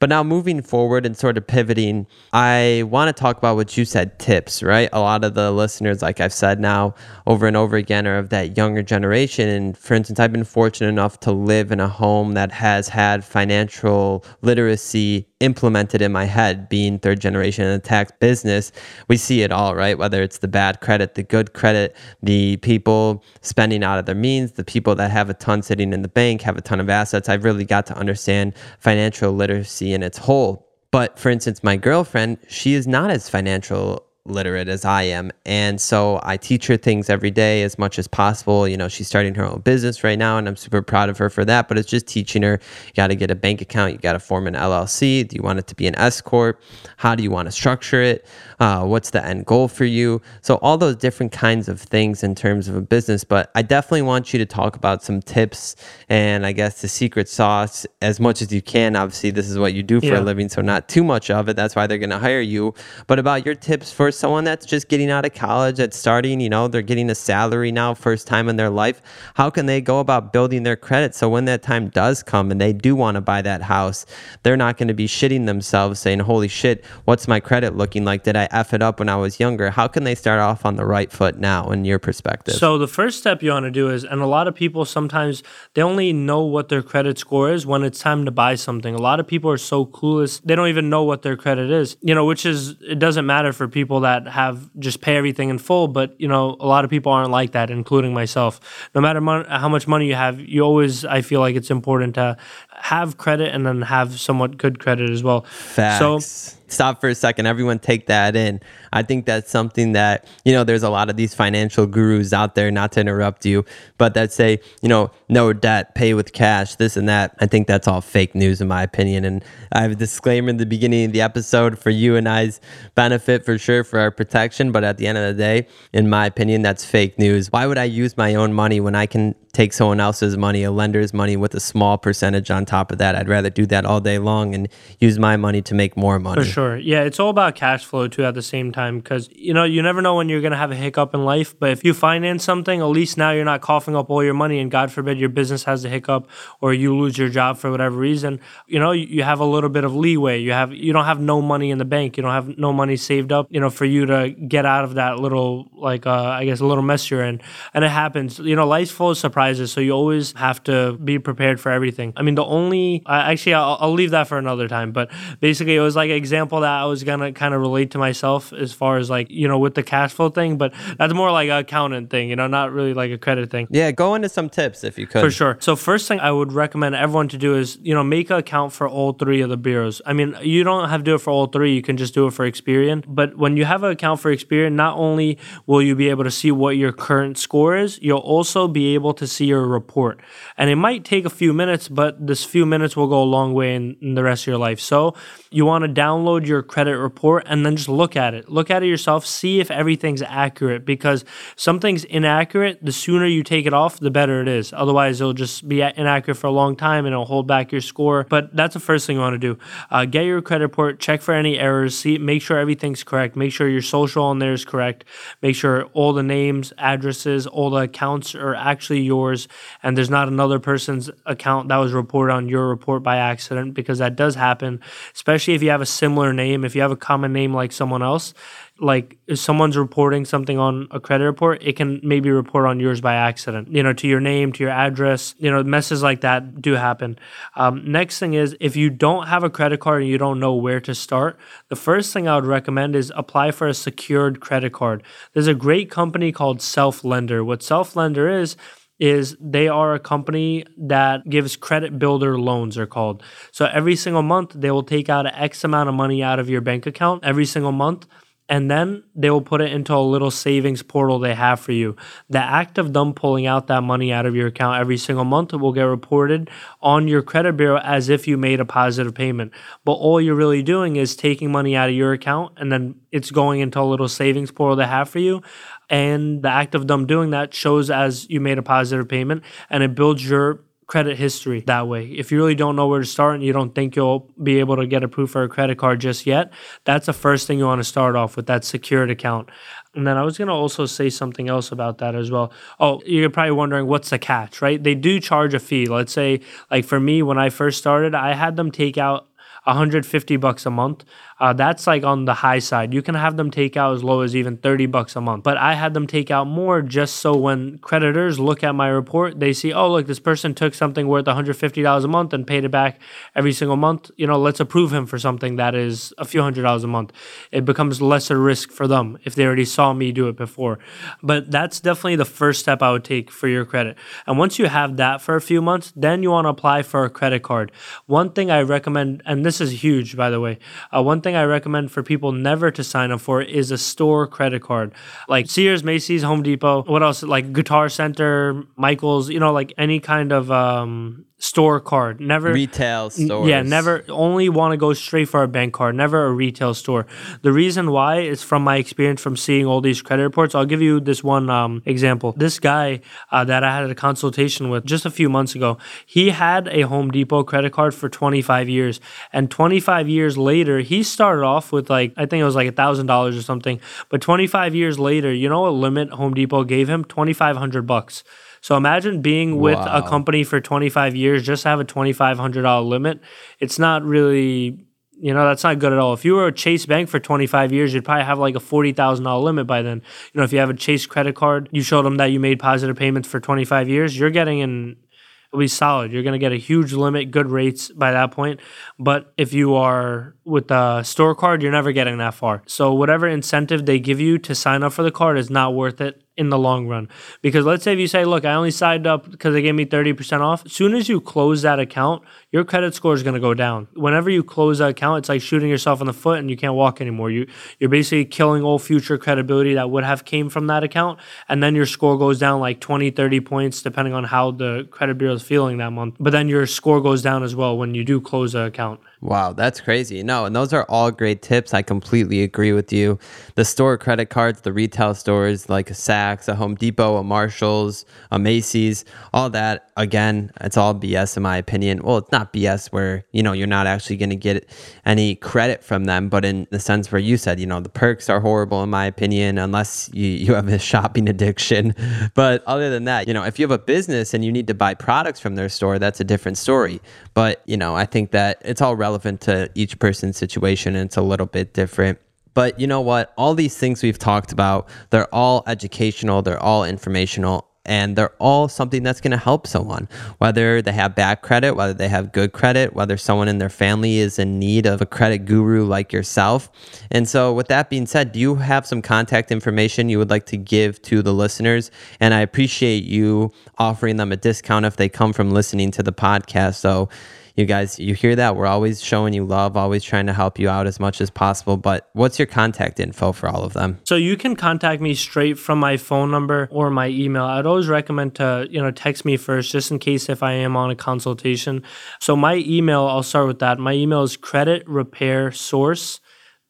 But now moving forward and sort of pivoting, I want to talk about what you said tips, right? A lot of the listeners, like I've said now over and over again, are of that younger generation. And for instance, I've been fortunate enough to live in a home that has had financial literacy implemented in my head being third generation in the tax business we see it all right? Whether it's the bad credit the good credit the people spending out of their means the people that have a ton sitting in the bank have a ton of assets. I've really got to understand financial literacy in its whole. But for instance my girlfriend she is not as financial literate as I am. And so I teach her things every day as much as possible. You know, she's starting her own business right now, and I'm super proud of her for that. But it's just teaching her you got to get a bank account, you got to form an LLC. Do you want it to be an S Corp? How do you want to structure it? Uh, what's the end goal for you? So, all those different kinds of things in terms of a business. But I definitely want you to talk about some tips and I guess the secret sauce as much as you can. Obviously, this is what you do for yeah. a living, so not too much of it. That's why they're going to hire you. But about your tips for someone that's just getting out of college, that's starting, you know, they're getting a salary now, first time in their life. How can they go about building their credit so when that time does come and they do want to buy that house, they're not going to be shitting themselves saying, holy shit, what's my credit looking like? Did I F it up when I was younger? How can they start off on the right foot now in your perspective? So the first step you want to do is, and a lot of people sometimes they only know what their credit score is when it's time to buy something. A lot of people are so clueless, they don't even know what their credit is, you know, which is, it doesn't matter for people that have have just pay everything in full. But you know, a lot of people aren't like that, including myself. No matter mon- how much money you have, you always I feel like it's important to have credit and then have somewhat good credit as well. Facts. So stop for a second. Everyone take that in. I think that's something that, you know, there's a lot of these financial gurus out there, not to interrupt you, but that say, you know, no debt, pay with cash, this and that. I think that's all fake news, in my opinion. And I have a disclaimer in the beginning of the episode for you and I's benefit for sure, for our protection. But at the end of the day, in my opinion, that's fake news. Why would I use my own money when I can take someone else's money, a lender's money, with a small percentage on top of that. I'd rather do that all day long and use my money to make more money. For sure. Yeah, it's all about cash flow too at the same time because, you know, you never know when you're going to have a hiccup in life. But if you finance something, at least now you're not coughing up all your money and God forbid your business has a hiccup or you lose your job for whatever reason. You know, you have a little bit of leeway. You have, you don't have no money in the bank. You don't have no money saved up, you know, for you to get out of that little, like, uh, I guess, a little mess you're in. And it happens. You know, life's full of surprises surprises. So you always have to be prepared for everything. I mean, the only, uh, actually, I'll, I'll, leave that for another time. But basically, it was like an example that I was going to kind of relate to myself as far as like, you know, with the cash flow thing. But that's more like an accountant thing, you know, not really like a credit thing. Yeah, go into some tips if you could. For sure. So, first thing I would recommend everyone to do is, you know, make an account for all three of the bureaus. I mean, you don't have to do it for all three, you can just do it for Experian. But when you have an account for Experian, not only will you be able to see what your current score is, you'll also be able to see your report. And it might take a few minutes, but this few minutes will go a long way in, in the rest of your life. So you want to download your credit report and then just look at it. Look at it yourself, see if everything's accurate because something's inaccurate, the sooner you take it off, the better it is. Otherwise, it'll just be inaccurate for a long time and it'll hold back your score. But that's the first thing you want to do. Uh, get your credit report, check for any errors, see, make sure everything's correct, make sure your social on there is correct, make sure all the names, addresses, all the accounts are actually yours, and there's not another person's account that was reported on your report by accident because that does happen, especially if you have a similar name, if you have a common name like someone else like if someone's reporting something on a credit report, it can maybe report on yours by accident, you know, to your name, to your address, you know, messes like that do happen. Um, next thing is if you don't have a credit card and you don't know where to start, the first thing I would recommend is apply for a secured credit card. There's a great company called Self Lender. What Self Lender is, is they are a company that gives credit builder loans are called. So every single month they will take out an X amount of money out of your bank account every single month and then they will put it into a little savings portal they have for you. The act of them pulling out that money out of your account every single month will get reported on your credit bureau as if you made a positive payment. But all you're really doing is taking money out of your account and then it's going into a little savings portal they have for you. And the act of them doing that shows as you made a positive payment and it builds your credit history that way. If you really don't know where to start and you don't think you'll be able to get approved for a credit card just yet, that's the first thing you want to start off with that secured account. And then I was going to also say something else about that as well. Oh, you're probably wondering what's the catch, right? They do charge a fee. Let's say, like for me, when I first started, I had them take out 150 bucks a month. Uh, that's like on the high side. You can have them take out as low as even 30 bucks a month. But I had them take out more just so when creditors look at my report, they see, oh, look, this person took something worth $150 a month and paid it back every single month. You know, let's approve him for something that is a few hundred dollars a month. It becomes lesser risk for them if they already saw me do it before. But that's definitely the first step I would take for your credit. And once you have that for a few months, then you want to apply for a credit card. One thing I recommend, and this is huge, by the way, uh, one thing thing I recommend for people never to sign up for is a store credit card, like Sears, Macy's, Home Depot. What else? Like Guitar Center, Michaels. You know, like any kind of um, store card. Never retail stores. Yeah, never only want to go straight for a bank card, never a retail store. The reason why is from my experience from seeing all these credit reports. I'll give you this one um, example. This guy uh, that I had a consultation with just a few months ago, he had a Home Depot credit card for 25 years, and 25 years later, he started off with like I think it was like a thousand dollars or something. But 25 years later, you know what limit Home Depot gave him? 2,500 bucks. So imagine being with wow. a company for 25 years, just have a $2,500 limit. It's not really, you know, that's not good at all. If you were a Chase Bank for 25 years, you'd probably have like a $40,000 limit by then. You know, if you have a Chase credit card, you showed them that you made positive payments for 25 years, you're getting an it'll be solid. You're going to get a huge limit, good rates by that point. But if you are with the store card, you're never getting that far. So whatever incentive they give you to sign up for the card is not worth it in the long run. Because let's say if you say, look, I only signed up because they gave me 30% off, as soon as you close that account, your credit score is going to go down. Whenever you close that account, it's like shooting yourself in the foot and you can't walk anymore. You, you're basically killing all future credibility that would have came from that account. And then your score goes down like 20, 30 points, depending on how the credit bureau is feeling that month. But then your score goes down as well when you do close the account. Wow, that's crazy. No, and those are all great tips. I completely agree with you. The store credit cards, the retail stores like a Saks, a Home Depot, a Marshalls, a Macy's, all that, again, it's all BS in my opinion. Well, it's not BS where, you know, you're not actually going to get any credit from them, but in the sense where you said, you know, the perks are horrible in my opinion unless you, you have a <laughs> shopping addiction. But other than that, you know, if you have a business and you need to buy products from their store, that's a different story. But, you know, I think that it's all relevant to each person's situation and it's a little bit different. But you know what? All these things we've talked about, they're all educational, they're all informational, and they're all something that's going to help someone, whether they have bad credit, whether they have good credit, whether someone in their family is in need of a credit guru like yourself. And so, with that being said, do you have some contact information you would like to give to the listeners? And I appreciate you offering them a discount if they come from listening to the podcast. So, you guys, you hear that? We're always showing you love, always trying to help you out as much as possible. But what's your contact info for all of them? So you can contact me straight from my phone number or my email. I'd always recommend to, you know, text me first just in case if I am on a consultation. So my email, I'll start with that. My email is credit repair source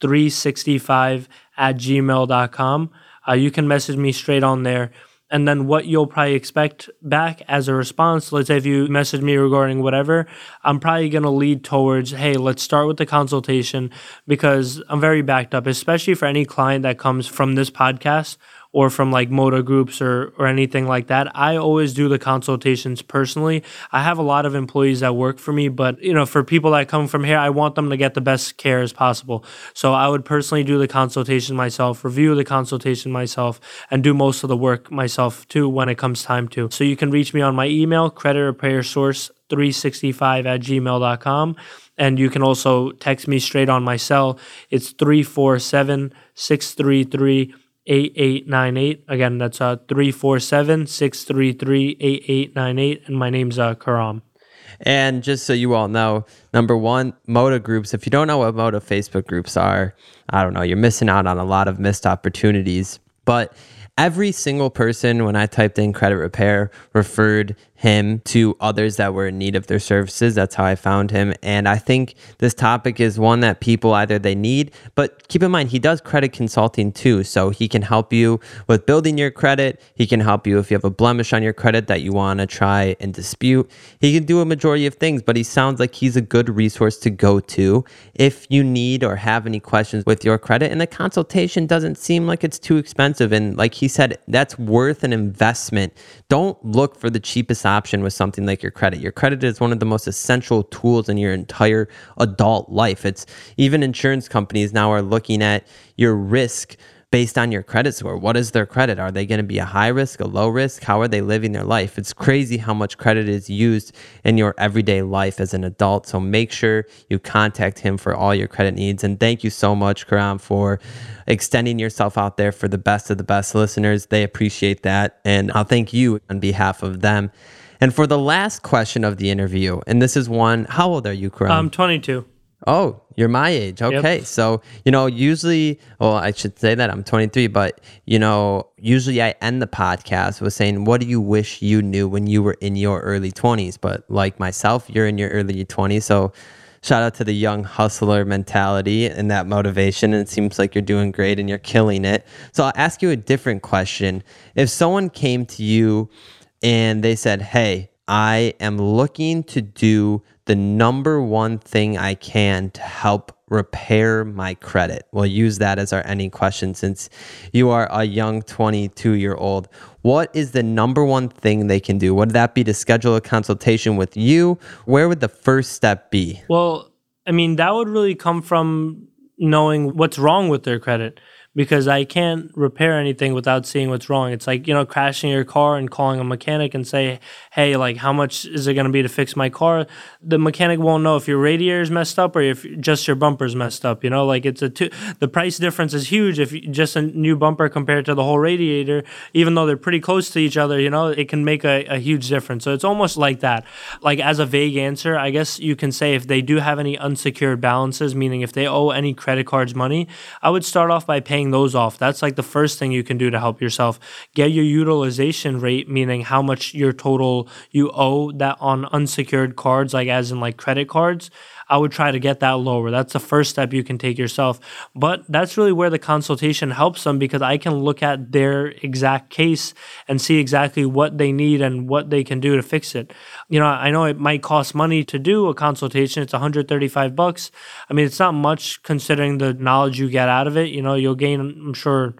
365 at gmail.com. Uh, you can message me straight on there and then what you'll probably expect back as a response. Let's say if you message me regarding whatever i'm probably going to lead towards hey let's start with the consultation because i'm very backed up especially for any client that comes from this podcast or from like motor groups or or anything like that. I always do the consultations personally. I have a lot of employees that work for me, but you know, for people that come from here, I want them to get the best care as possible. So I would personally do the consultation myself, review the consultation myself, and do most of the work myself too when it comes time to. So you can reach me on my email, credit repair source 365 at gmail.com. And you can also text me straight on my cell. It's 347 633 8898. Again, that's uh 347 633 8898. And my name's uh, Karam. And just so you all know, number one, Moto groups. If you don't know what Moto Facebook groups are, I don't know, you're missing out on a lot of missed opportunities. But every single person, when I typed in credit repair, referred him to others that were in need of their services. That's how I found him. And I think this topic is one that people either they need, but keep in mind, he does credit consulting too. So he can help you with building your credit. He can help you if you have a blemish on your credit that you want to try and dispute. He can do a majority of things, but he sounds like he's a good resource to go to if you need or have any questions with your credit. And the consultation doesn't seem like it's too expensive. And like he said, that's worth an investment. Don't look for the cheapest option with something like your credit. Your credit is one of the most essential tools in your entire adult life. It's even insurance companies now are looking at your risk based on your credit score. What is their credit? Are they going to be a high risk, a low risk? How are they living their life? It's crazy how much credit is used in your everyday life as an adult. So make sure you contact him for all your credit needs. And thank you so much, Karam, for extending yourself out there for the best of the best listeners. They appreciate that. And I'll thank you on behalf of them. And for the last question of the interview, and this is one, how old are you, Karam? I'm 22. Oh, you're my age. Okay. Yep. So, you know, usually, well, I should say that I'm 23, but, you know, usually I end the podcast with saying, what do you wish you knew when you were in your early 20s? But like myself, you're in your early 20s. So, shout out to the young hustler mentality and that motivation. And it seems like you're doing great and you're killing it. So, I'll ask you a different question. If someone came to you and they said, Hey, I am looking to do the number one thing I can to help repair my credit. We'll use that as our ending question since you are a young 22 year old. What is the number one thing they can do? Would that be to schedule a consultation with you? Where would the first step be? Well, I mean, that would really come from knowing what's wrong with their credit because I can't repair anything without seeing what's wrong. It's like, you know, crashing your car and calling a mechanic and say, hey, like, how much is it going to be to fix my car? The mechanic won't know if your radiator is messed up or if just your bumper's messed up, you know, like it's a two, the price difference is huge if just a new bumper compared to the whole radiator, even though they're pretty close to each other, you know, it can make a, a huge difference. So it's almost like that. Like, as a vague answer, I guess you can say if they do have any unsecured balances, meaning if they owe any credit cards money, I would start off by paying those off. That's like the first thing you can do to help yourself. Get your utilization rate, meaning how much your total you owe that on unsecured cards, like as in like credit cards. I would try to get that lower. That's the first step you can take yourself. But that's really where the consultation helps them because I can look at their exact case and see exactly what they need and what they can do to fix it. You know, I know it might cost money to do a consultation. It's 135 bucks. I mean, it's not much considering the knowledge you get out of it. You know, you'll gain, I'm sure,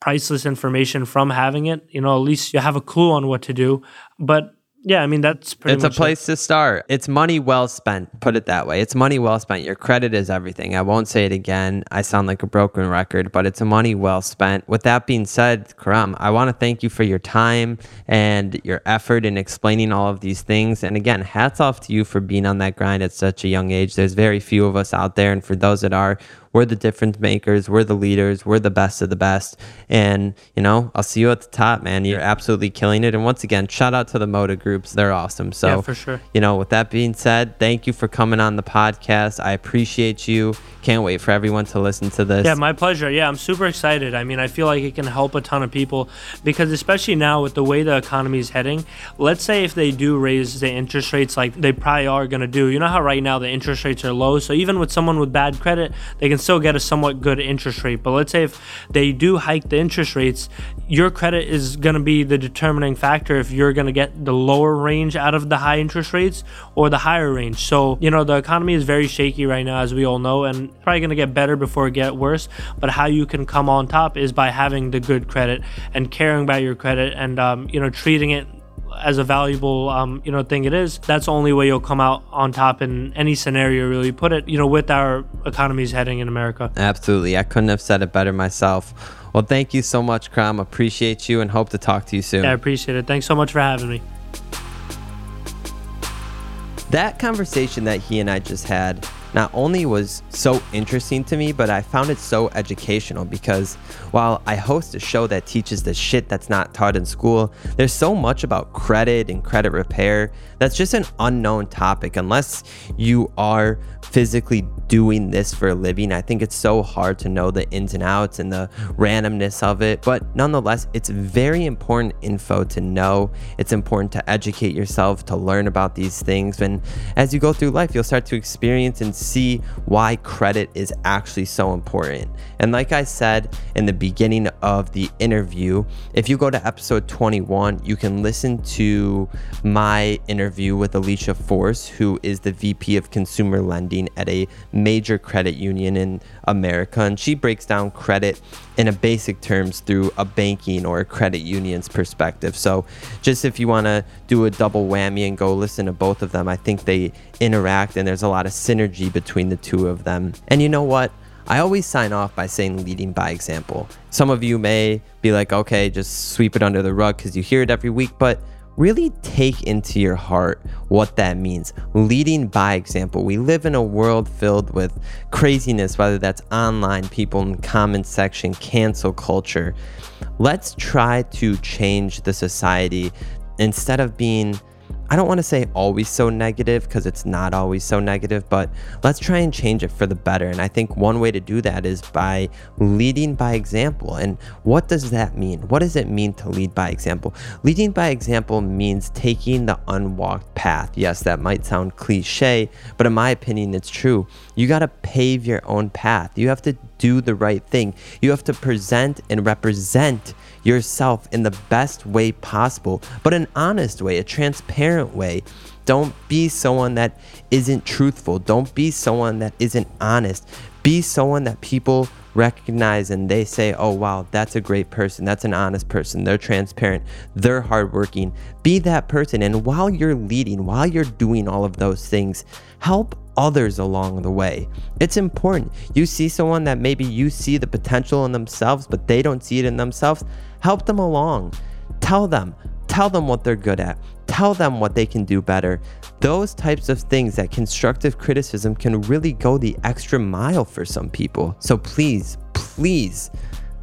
priceless information from having it. You know, at least you have a clue on what to do. But yeah, I mean that's pretty. It's a place it. to start. It's money well spent. Put it that way. It's money well spent. Your credit is everything. I won't say it again. I sound like a broken record, but it's a money well spent. With that being said, Karam, I want to thank you for your time and your effort in explaining all of these things. And again, hats off to you for being on that grind at such a young age. There's very few of us out there, and for those that are, we're the difference makers. We're the leaders. We're the best of the best. And you know, I'll see you at the top, man. You're absolutely killing it. And once again, shout out to the Moto Group groups. They're awesome. So, Yeah, for sure. you know, with that being said, thank you for coming on the podcast. I appreciate you. Can't wait for everyone to listen to this. Yeah, my pleasure. Yeah, I'm super excited. I mean, I feel like it can help a ton of people because, especially now with the way the economy is heading, let's say if they do raise the interest rates like they probably are going to do, you know how right now the interest rates are low? So even with someone with bad credit, they can still get a somewhat good interest rate. But let's say if they do hike the interest rates, your credit is going to be the determining factor if you're going to get the lower range out of the high interest rates or the higher range. So, you know, the economy is very shaky right now, as we all know, and probably going to get better before it get worse. But how you can come on top is by having the good credit and caring about your credit and, um, you know, treating it as a valuable um, you know thing it is that's the only way you'll come out on top in any scenario really put it you know with our economies heading in america Absolutely. I couldn't have said it better myself. Well, thank you so much, Karam. Appreciate you and hope to talk to you soon. yeah i appreciate it thanks so much for having me That conversation that he and I just had not only was so interesting to me, but I found it so educational because while I host a show that teaches the shit that's not taught in school, there's so much about credit and credit repair that's just an unknown topic unless you are physically doing this for a living. I think it's so hard to know the ins and outs and the randomness of it, but nonetheless, it's very important info to know. It's important to educate yourself, to learn about these things. And as you go through life, you'll start to experience and see why credit is actually so important. And like I said in the beginning of the interview, if you go to episode 21, you can listen to my interview with Alicia Force, who is the VP of Consumer Lending at a major credit union in America. And she breaks down credit in a basic terms through a banking or a credit union's perspective. So, just if you want to do a double whammy and go listen to both of them, I think they interact and there's a lot of synergy between the two of them. And you know what? I always sign off by saying leading by example. Some of you may be like, okay, just sweep it under the rug because you hear it every week, but really take into your heart what that means. Leading by example. We live in a world filled with craziness, whether that's online, people in the comment section, cancel culture. Let's try to change the society instead of being I don't want to say always so negative because it's not always so negative, but let's try and change it for the better. And I think one way to do that is by leading by example. And what does that mean? What does it mean to lead by example? Leading by example means taking the unwalked path. Yes, that might sound cliche, but in my opinion, it's true. You got to pave your own path. You have to do the right thing. You have to present and represent yourself in the best way possible, but an honest way, a transparent way. Don't be someone that isn't truthful. Don't be someone that isn't honest. Be someone that people recognize and they say, oh, wow, that's a great person. That's an honest person. They're transparent. They're hardworking. Be that person. And while you're leading, while you're doing all of those things, help others along the way. It's important. You see someone that maybe you see the potential in themselves, but they don't see it in themselves. Help them along. Tell them. Tell them what they're good at. Tell them what they can do better. Those types of things that constructive criticism can really go the extra mile for some people. So please, please,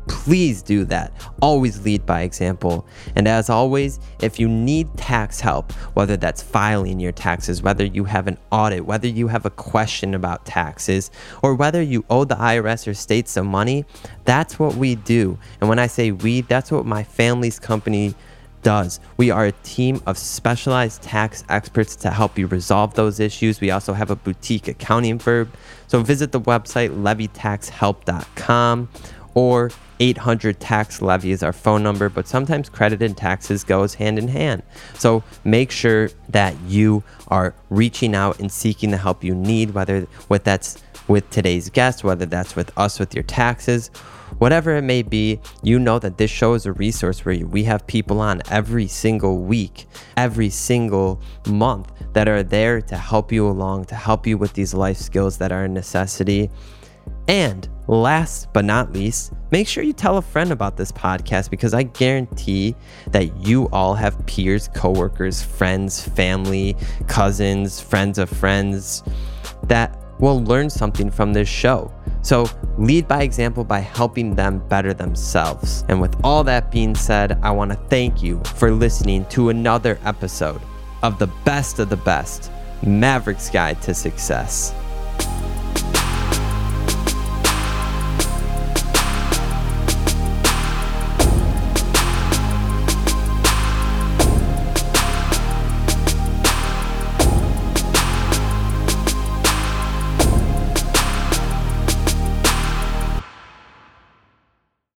please do that. Always lead by example. And as always, if you need tax help, whether that's filing your taxes, whether you have an audit, whether you have a question about taxes, or whether you owe the IRS or state some money, that's what we do. And when I say we, that's what my family's company does. We are a team of specialized tax experts to help you resolve those issues. We also have a boutique accounting firm. So visit the website levytaxhelp.com or 800 tax levy is our phone number, but sometimes credit and taxes goes hand in hand. So make sure that you are reaching out and seeking the help you need, whether what that's with today's guest, whether that's with us with your taxes, whatever it may be, you know that this show is a resource where we have people on every single week, every single month that are there to help you along, to help you with these life skills that are a necessity. And last but not least, make sure you tell a friend about this podcast because I guarantee that you all have peers, coworkers, friends, family, cousins, friends of friends that will learn something from this show. So lead by example by helping them better themselves. And with all that being said, I want to thank you for listening to another episode of the best of the best Maverick's Guide to Success.